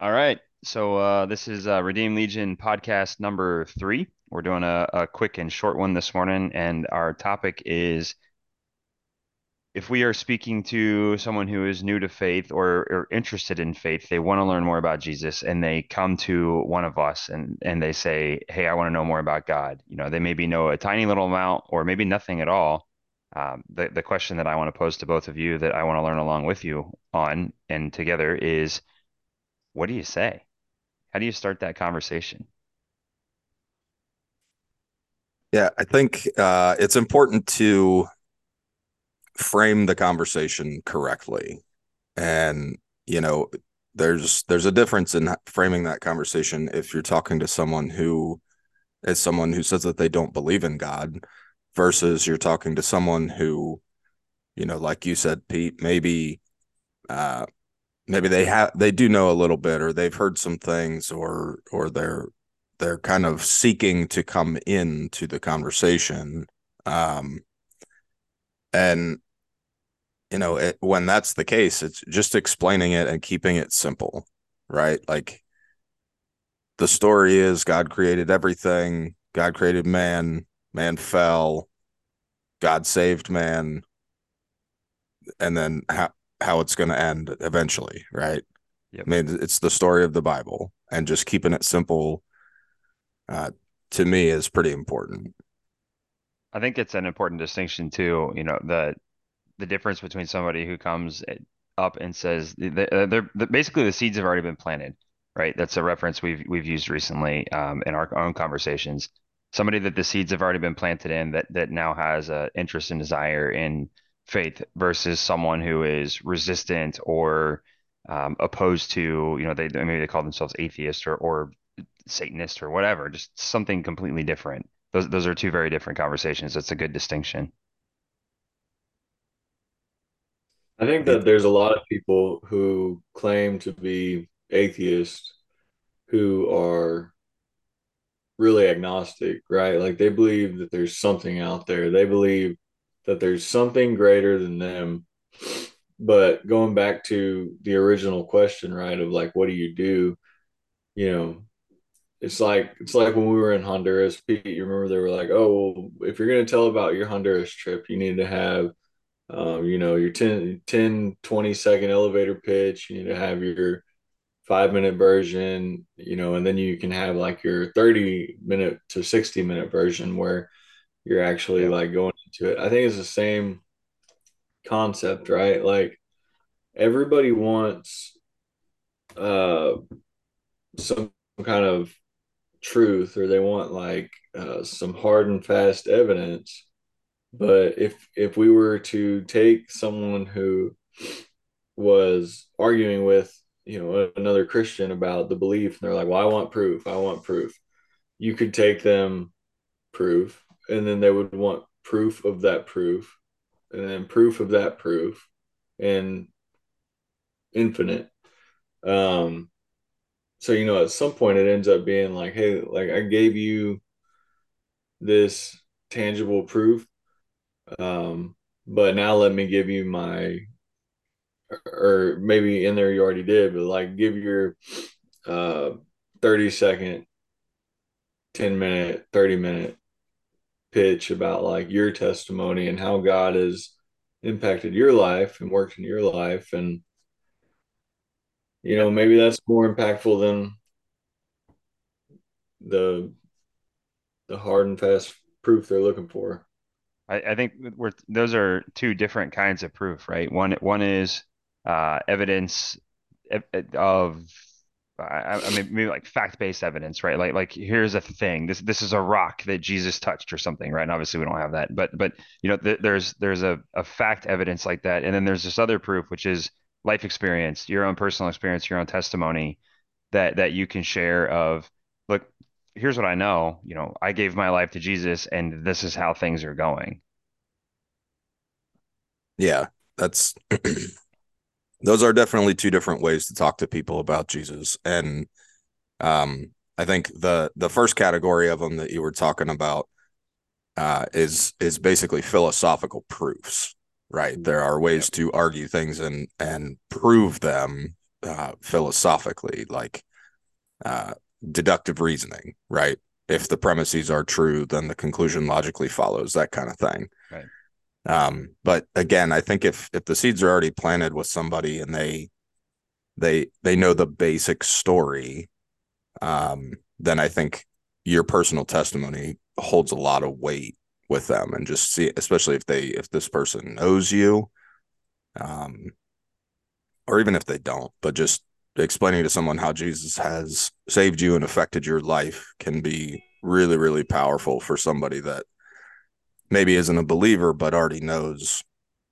All right. So uh, this is uh, Redeem Legion podcast number three. We're doing a, a quick and short one this morning, and our topic is if we are speaking to someone who is new to faith or, or interested in faith, they want to learn more about Jesus, and they come to one of us and and they say, "Hey, I want to know more about God." You know, they maybe know a tiny little amount or maybe nothing at all. Um, the the question that I want to pose to both of you that I want to learn along with you on and together is, what do you say? How do you start that conversation? Yeah, I think uh, it's important to frame the conversation correctly. And, you know, there's there's a difference in framing that conversation if you're talking to someone who is someone who says that they don't believe in God versus you're talking to someone who, you know, like you said, Pete, maybe uh maybe they have they do know a little bit or they've heard some things or or they're they're kind of seeking to come into the conversation um and you know it, when that's the case it's just explaining it and keeping it simple right? Like the story is god created everything. God created man. Man fell. God saved man. And then how how it's going to end eventually right Yep. i mean it's the story of the bible and just keeping it simple uh, to me is pretty important I think it's an important distinction too, you know, the the difference between somebody who comes up and says they're, they're basically the seeds have already been planted, right? That's a reference we've we've used recently um, in our own conversations. Somebody that the seeds have already been planted in that that now has an interest and desire in faith versus someone who is resistant or um, opposed to, you know, they maybe they call themselves atheist or or Satanist or whatever, just something completely different. Those those are two very different conversations. That's a good distinction. I think that there's a lot of people who claim to be atheists who are really agnostic, right? Like they believe that there's something out there. They believe that there's something greater than them. But going back to the original question, right, of like, what do you do? You know, it's like it's like when we were in Honduras, Pete, you remember they were like, oh, well, if you're gonna tell about your Honduras trip, you need to have um, you know, your 10, 10, 20 second elevator pitch. You need to have your five minute version, you know, and then you can have like your 30 minute to 60 minute version where you're actually Yep. like going into it. I think it's the same concept, right? Like everybody wants uh some kind of truth or they want like uh, some hard and fast evidence. But if if we were to take someone who was arguing with you know another Christian about the belief, and they're like, "Well, I want proof. I want proof." You could take them proof, and then they would want proof of that proof, and then proof of that proof, and infinite. Um, so you know, at some point, it ends up being like, "Hey, like I gave you this tangible proof, um, but now let me give you my or maybe in there you already did, but like give your uh 30 second, 10 minute, 30 minute pitch about like your testimony and how God has impacted your life and worked in your life. And, you know, maybe that's more impactful than the the hard and fast proof they're looking for. I, I think we're those are two different kinds of proof, right? One one is uh, evidence of I, I mean maybe like fact-based evidence, right? Like like here's a thing. This this is a rock that Jesus touched or something, right? And obviously we don't have that, but but you know th there's there's a, a fact evidence like that, and then there's this other proof which is life experience, your own personal experience, your own testimony that that you can share of look here's what I know. You know, I gave my life to Jesus, and this is how things are going. yeah that's those are definitely two different ways to talk to people about jesus and um i think the the first category of them that you were talking about uh, is is basically philosophical proofs, right? There are ways Yep. to argue things and and prove them uh, philosophically, like uh, deductive reasoning, right? If the premises are true, then the conclusion logically follows, that kind of thing. Right. Um, but again, I think if if the seeds are already planted with somebody and they they they know the basic story, um, then I think your personal testimony holds a lot of weight with them and just see especially if they if this person knows you um or even if they don't but just explaining to someone how Jesus has saved you and affected your life can be really really powerful for somebody that maybe isn't a believer but already knows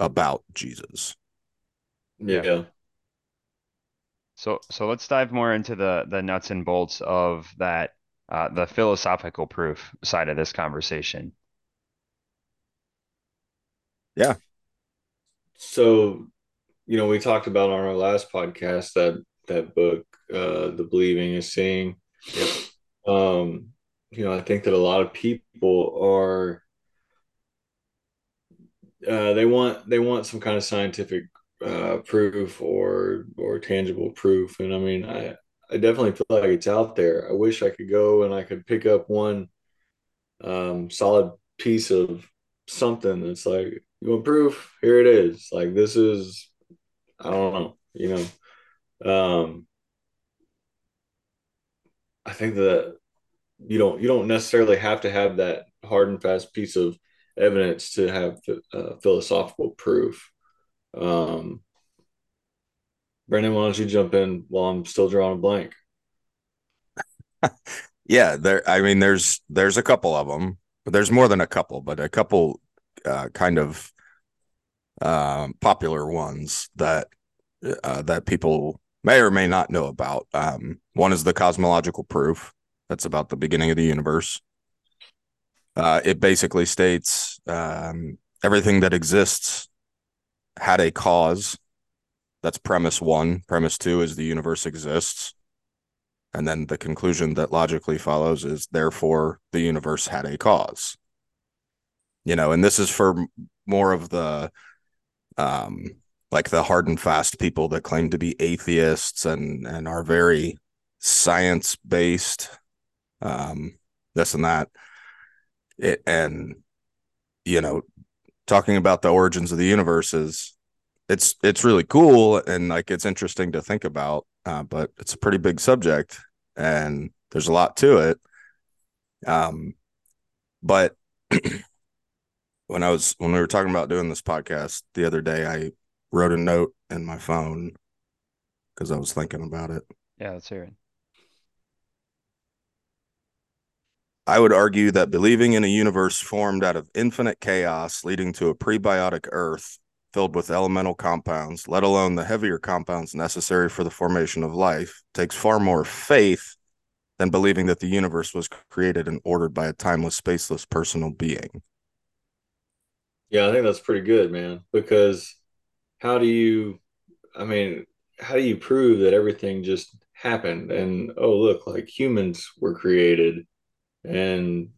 about Jesus. Yeah. yeah. So so let's dive more into the the nuts and bolts of that uh, the philosophical proof side of this conversation. Yeah. So, you know, we talked about on our last podcast that that book, uh, The Believing is Seeing. Yep. Um, you know, I think that a lot of people are uh, they want they want some kind of scientific uh, proof or or tangible proof, and I mean, I I definitely feel like it's out there. I wish I could go and I could pick up one um, solid piece of something that's like you want proof? Here it is. Like this is, I don't know, you know. Um, I think that you don't you don't necessarily have to have that hard and fast piece of evidence to have uh, philosophical proof. Um, Brendan, why don't you jump in while I'm still drawing a blank? yeah, there. I mean, there's there's a couple of them. but There's more than a couple, but a couple uh, kind of um, popular ones that uh, that people may or may not know about. Um, one is the cosmological proof. That's about the beginning of the universe. Uh, it basically states um, everything that exists had a cause. That's premise one. Premise two is the universe exists. And then the conclusion that logically follows is therefore the universe had a cause. You know, and this is for more of the um like the hard and fast people that claim to be atheists and and are very science based um this and that it and you know talking about the origins of the universe is it's it's really cool and like it's interesting to think about uh, but it's a pretty big subject and there's a lot to it. Um but when i was when we were talking about doing this podcast the other day i wrote a note in my phone because i was thinking about it. Yeah let's hear it I would argue that believing in a universe formed out of infinite chaos leading to a prebiotic Earth filled with elemental compounds, let alone the heavier compounds necessary for the formation of life, takes far more faith than believing that the universe was created and ordered by a timeless, spaceless personal being. Yeah, I think that's pretty good, man. Because how do you, I mean, how do you prove that everything just happened and, oh, look, like humans were created? And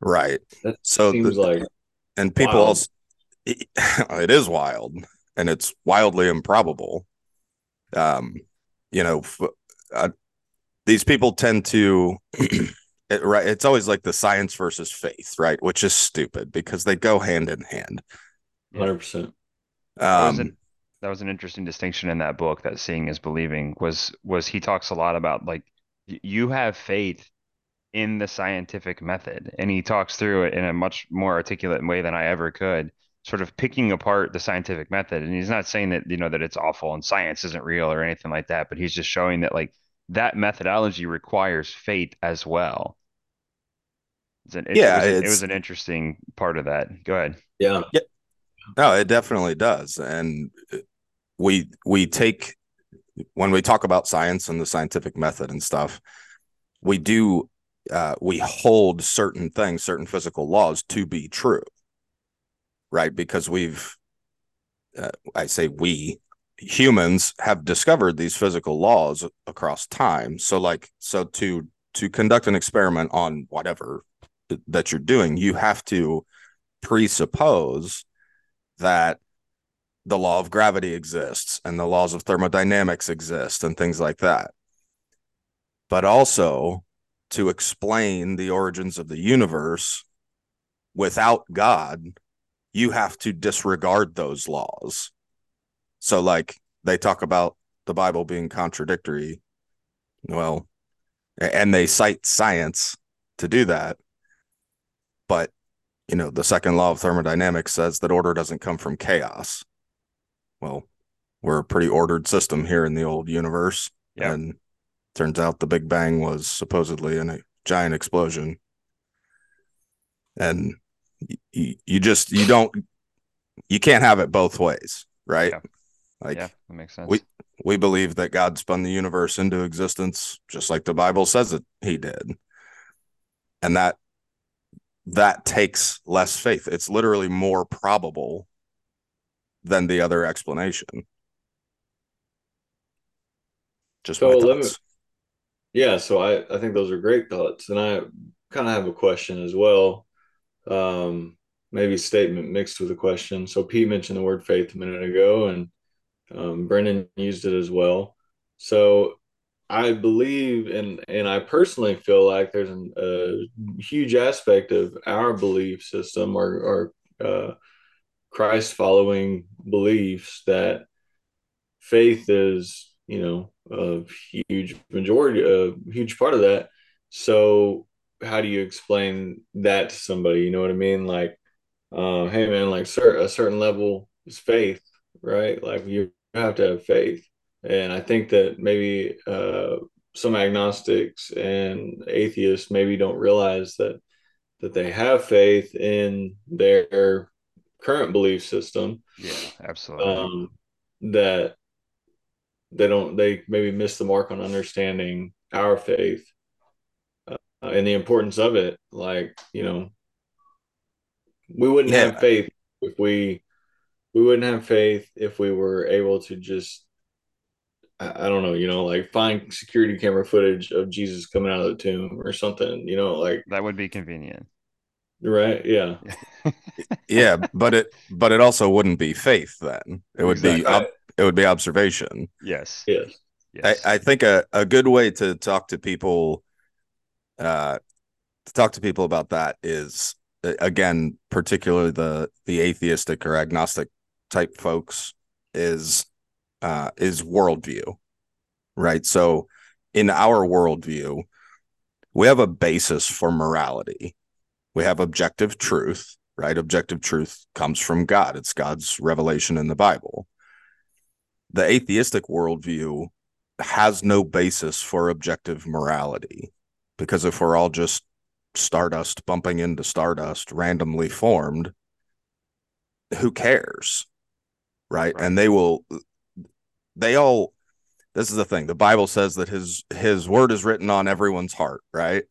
right. That so seems the, like and people wild. also it, it is wild and it's wildly improbable. Um, you know, uh, these people tend to it, right it's always like the science versus faith right which is stupid because they go hand in hand 100% um that was, an, that was an interesting distinction in that book that seeing is believing was was he talks a lot about like you have faith in the scientific method. And he talks through it in a much more articulate way than I ever could, sort of picking apart the scientific method. And he's not saying that, you know, that it's awful and science isn't real or anything like that, but he's just showing that like that methodology requires faith as well. It's an, yeah, it was, it was an interesting part of that. Go ahead. Yeah. yeah. No, it definitely does. And we we take when we talk about science and the scientific method and stuff, we do uh, we hold certain things, certain physical laws to be true, right? Because we've, uh, I say we, humans have discovered these physical laws across time. So, like, so to to conduct an experiment on whatever that you're doing, you have to presuppose that the law of gravity exists and the laws of thermodynamics exist and things like that. But also to explain the origins of the universe without God, you have to disregard those laws. So, like, they talk about the Bible being contradictory. Well, and they cite science to do that. But, you know, the second law of thermodynamics says that order doesn't come from chaos. Well, we're a pretty ordered system here in the old universe. Yeah. And turns out the Big Bang was supposedly in a giant explosion. And you, you just, you don't, you can't have it both ways, right? Yeah. Like, yeah, that makes sense. we we believe that God spun the universe into existence just like the Bible says it he did. And that that takes less faith. It's literally more probable than the other explanation. Just So my let thoughts. Yeah, so I, I think those are great thoughts. And I kind of have a question as well. Um, maybe statement mixed with a question. So Pete mentioned the word faith a minute ago, and um, Brendan used it as well. So I believe, and and I personally feel like there's an, a huge aspect of our belief system or, or uh, Christ following beliefs that faith is, you know, a huge majority, a huge part of that. So how do you explain that to somebody? You know what I mean? Like, uh, hey man, like cer- a certain level is faith, right? Like you have to have faith. And I think that maybe uh, some agnostics and atheists maybe don't realize that that they have faith in their current belief system. yeah, absolutely. Um, that they don't they maybe miss the mark on understanding our faith uh, and the importance of it. Like you know, we wouldn't Yeah. have faith if we we wouldn't have faith if we were able to just I, I don't know, you know, like find security camera footage of Jesus coming out of the tomb or something, you know, like that would be convenient. right, yeah. Yeah, but it but it also wouldn't be faith then. It would be Exactly. ob- it would be observation. yes. Yes. Yes. I, I think a, a good way to talk to people uh to talk to people about that is uh, again particularly the the atheistic or agnostic type folks is uh is worldview right so in our worldview we have a basis for morality we have objective truth right objective truth comes from god it's god's revelation in the bible the atheistic worldview has no basis for objective morality because if we're all just stardust bumping into stardust randomly formed who cares? Right, Right. and they will they all this is the thing the bible says that his his word is written on everyone's heart right?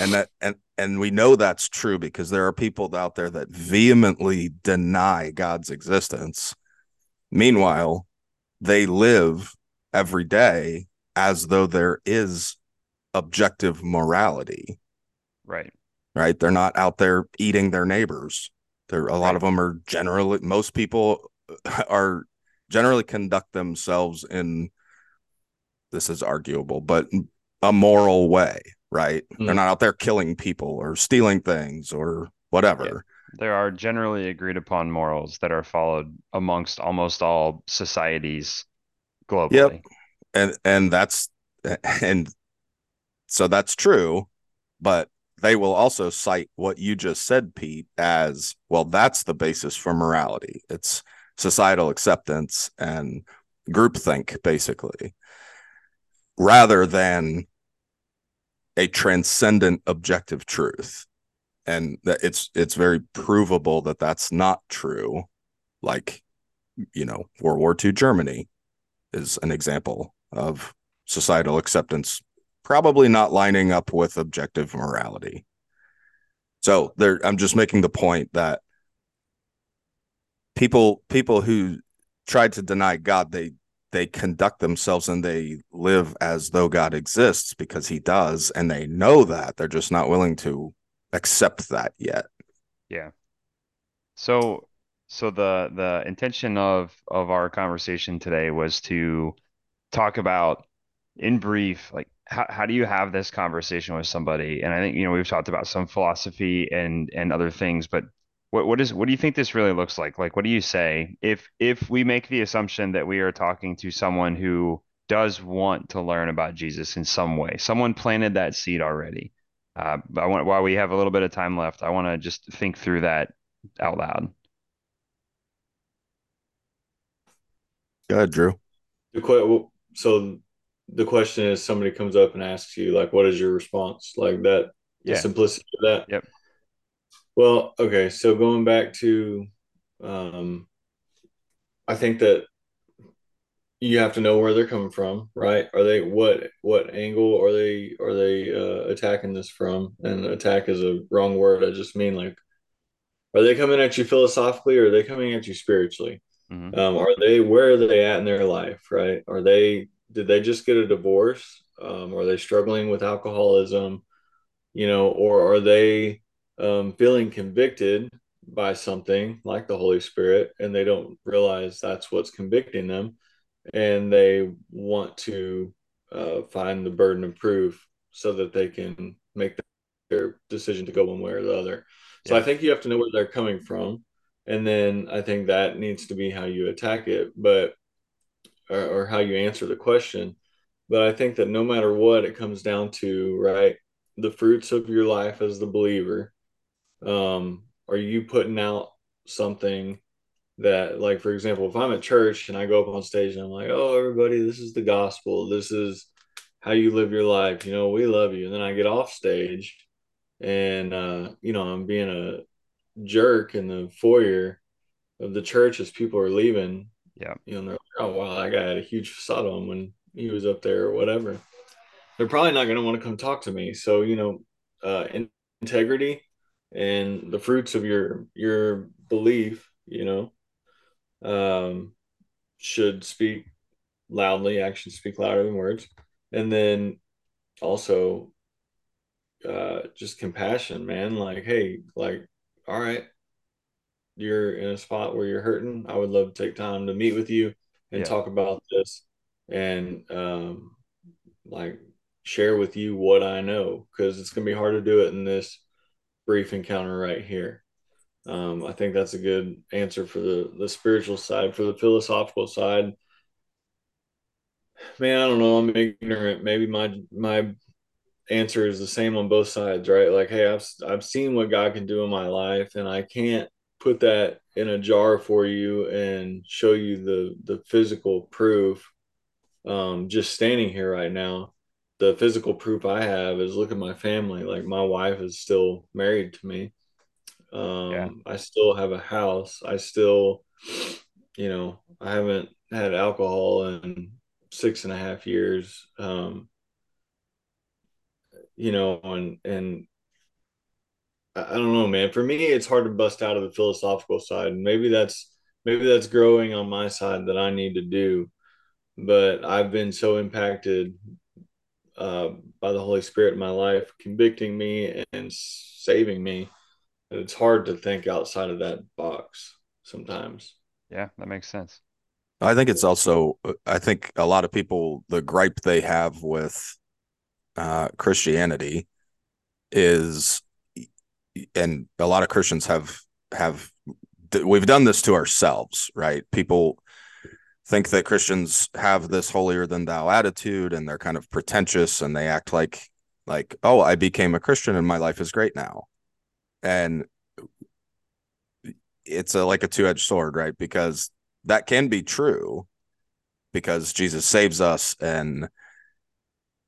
And that and and we know that's true because there are people out there that vehemently deny god's existence meanwhile they live every day as though there is objective morality right. right they're not out there eating their neighbors there a lot Right. of them are generally most people are generally conduct themselves in this is arguable but a moral way right they're Mm. not out there killing people or stealing things or whatever There are generally agreed upon morals that are followed amongst almost all societies globally. Yep. and and that's and so that's true but they will also cite what you just said pete as well that's the basis for morality it's societal acceptance and groupthink basically rather than a transcendent objective truth and that it's it's very provable that that's not true like you know world war ii germany is an example of societal acceptance probably not lining up with objective morality. So there I'm just making the point that people people who try to deny God they they conduct themselves and they live as though God exists because he does and they know that they're just not willing to accept that yet. Yeah. So So the the intention of of our conversation today was to talk about in brief, like how, how do you have this conversation with somebody? And I think, you know, we've talked about some philosophy and and other things, but what what is what do you think this really looks like? Like what do you say if if we make the assumption that we are talking to someone who does want to learn about Jesus in some way, someone planted that seed already. Uh, I want while we have a little bit of time left, I want to just think through that out loud. Go ahead, Drew. The que- so the question is somebody comes up and asks you like what is your response like that the Yeah. simplicity of that Yep. well okay so going back to um i think that you have to know where they're coming from right? Are they what what angle are they are they uh, attacking this from? And attack is a wrong word i just mean like are they coming at you philosophically or are they coming at you spiritually? Hmm um, are they where are they at in their life right? Are they did they just get a divorce? Um, are they struggling with alcoholism you know or are they um, feeling convicted by something like the holy spirit and they don't realize that's what's convicting them and they want to uh, find the burden of proof so that they can make their decision to go one way or the other. So I think you have to know where they're coming from, and then I think that needs to be how you attack it, but or, or how you answer the question. But I think that no matter what, it comes down to right the fruits of your life as the believer. Um, are you putting out something that like for example if i'm at church and i go up on stage and i'm like oh everybody this is the gospel. This is how you live your life. You know we love you. And then i get off stage and uh you know i'm being a jerk in the foyer of the church as people are leaving. Yeah. you know they're like oh wow that guy had a huge facade on when he was up there or whatever. They're probably not going to want to come talk to me. So you know uh in- integrity and the fruits of your your belief you know um, should speak loudly. Actions speak louder than words. And then also uh, just compassion, man. Like, hey, like, all right, you're in a spot where you're hurting. I would love to take time to meet with you and Yeah. talk about this and um, like share with you what I know because it's gonna be hard to do it in this brief encounter right here. Um, I think that's a good answer for the the spiritual side. For the philosophical side, man, I don't know. I'm ignorant. Maybe my my answer is the same on both sides, right? Like, hey, I've I've seen what God can do in my life, and I can't put that in a jar for you and show you the the physical proof. Um, just standing here right now, the physical proof I have is look at my family. Like my wife is still married to me. Yeah. Um, I still have a house. I still, you know, I haven't had alcohol in six and a half years. Um, you know, and and I don't know, man. For me, it's hard to bust out of the philosophical side. Maybe that's maybe that's growing on my side that I need to do. But I've been so impacted uh, by the Holy Spirit in my life, convicting me and saving me, it's hard to think outside of that box sometimes. Yeah. That makes sense. I think it's also, I think a lot of people, the gripe they have with uh, Christianity is, and a lot of Christians have, have, we've done this to ourselves, right? People think that Christians have this holier than thou attitude and they're kind of pretentious and they act like, like, oh, I became a Christian and my life is great now. And it's a, like a two edged sword, right? Because that can be true because Jesus saves us and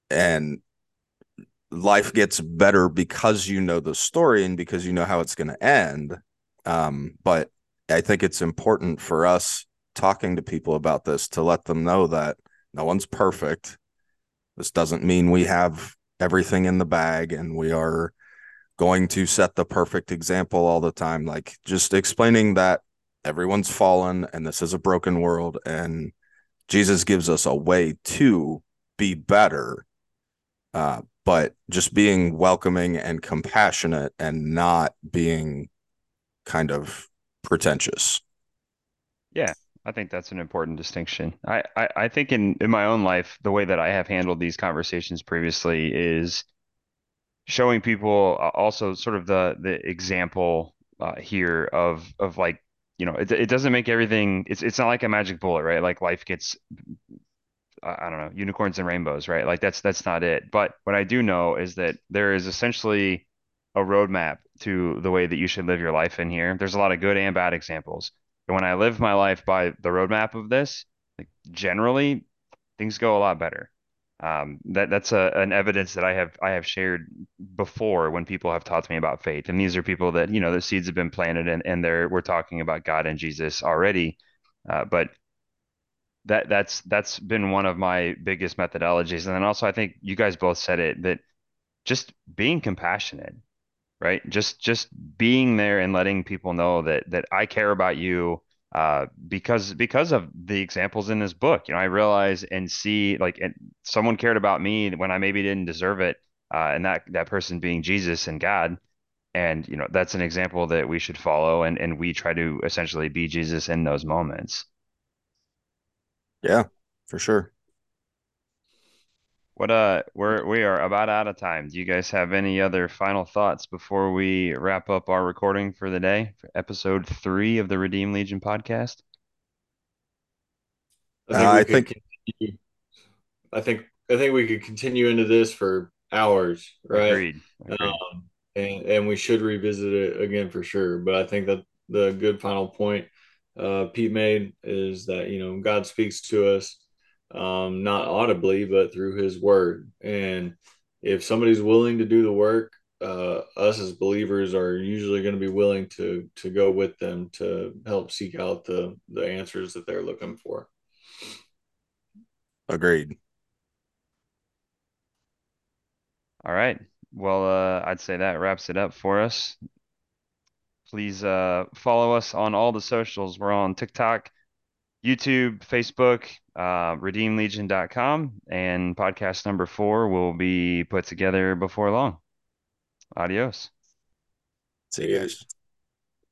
and life gets better because you know the story and because you know how it's going to end. Um, but I think it's important for us talking to people about this to let them know that no one's perfect. This doesn't mean we have everything in the bag and we are going to set the perfect example all the time. Like just explaining that everyone's fallen and this is a broken world and Jesus gives us a way to be better. Uh, but just being welcoming and compassionate and not being kind of pretentious. Yeah, I think that's an important distinction. I, I, I think in, in my own life, the way that I have handled these conversations previously is showing people uh, also sort of the the example uh, here of of like you know it, it doesn't make everything it's it's not like a magic bullet right? Like life gets I don't know unicorns and rainbows right? Like that's that's not it. But what I do know is that there is essentially a roadmap to the way that you should live your life in here. There's a lot of good and bad examples. And when I live my life by the roadmap of this like generally things go a lot better um, that that's a, an evidence that I have I have shared before when people have taught me about faith. And these are people that, you know, the seeds have been planted and, and they're we're talking about God and Jesus already. Uh, but that that's that's been one of my biggest methodologies. And then also I think you guys both said it that just being compassionate, right? Just just being there and letting people know that that I care about you uh, because because of the examples in this book. You know, I realize and see like and someone cared about me when I maybe didn't deserve it, uh, and that that person being Jesus and God. And you know, that's an example that we should follow, and and we try to essentially be Jesus in those moments. Yeah, for sure. What uh, we're we are about out of time. Do you guys have any other final thoughts before we wrap up our recording for the day, for episode three of the Redeem Legion podcast? I Uh, think we I think. I think I think we could continue into this for hours, right? Agreed. Agreed. Um, and and we should revisit it again for sure. But I think that the good final point uh, Pete made is that you know God speaks to us um, not audibly, but through His Word. And if somebody's willing to do the work, uh, us as believers are usually going to be willing to to go with them to help seek out the the answers that they're looking for. agreed. All right. Well, uh, I'd say that wraps it up for us. Please uh, follow us on all the socials. We're on TikTok, YouTube, Facebook, uh, redeemlegion.com, and podcast number four will be put together before long. Adios. See you guys.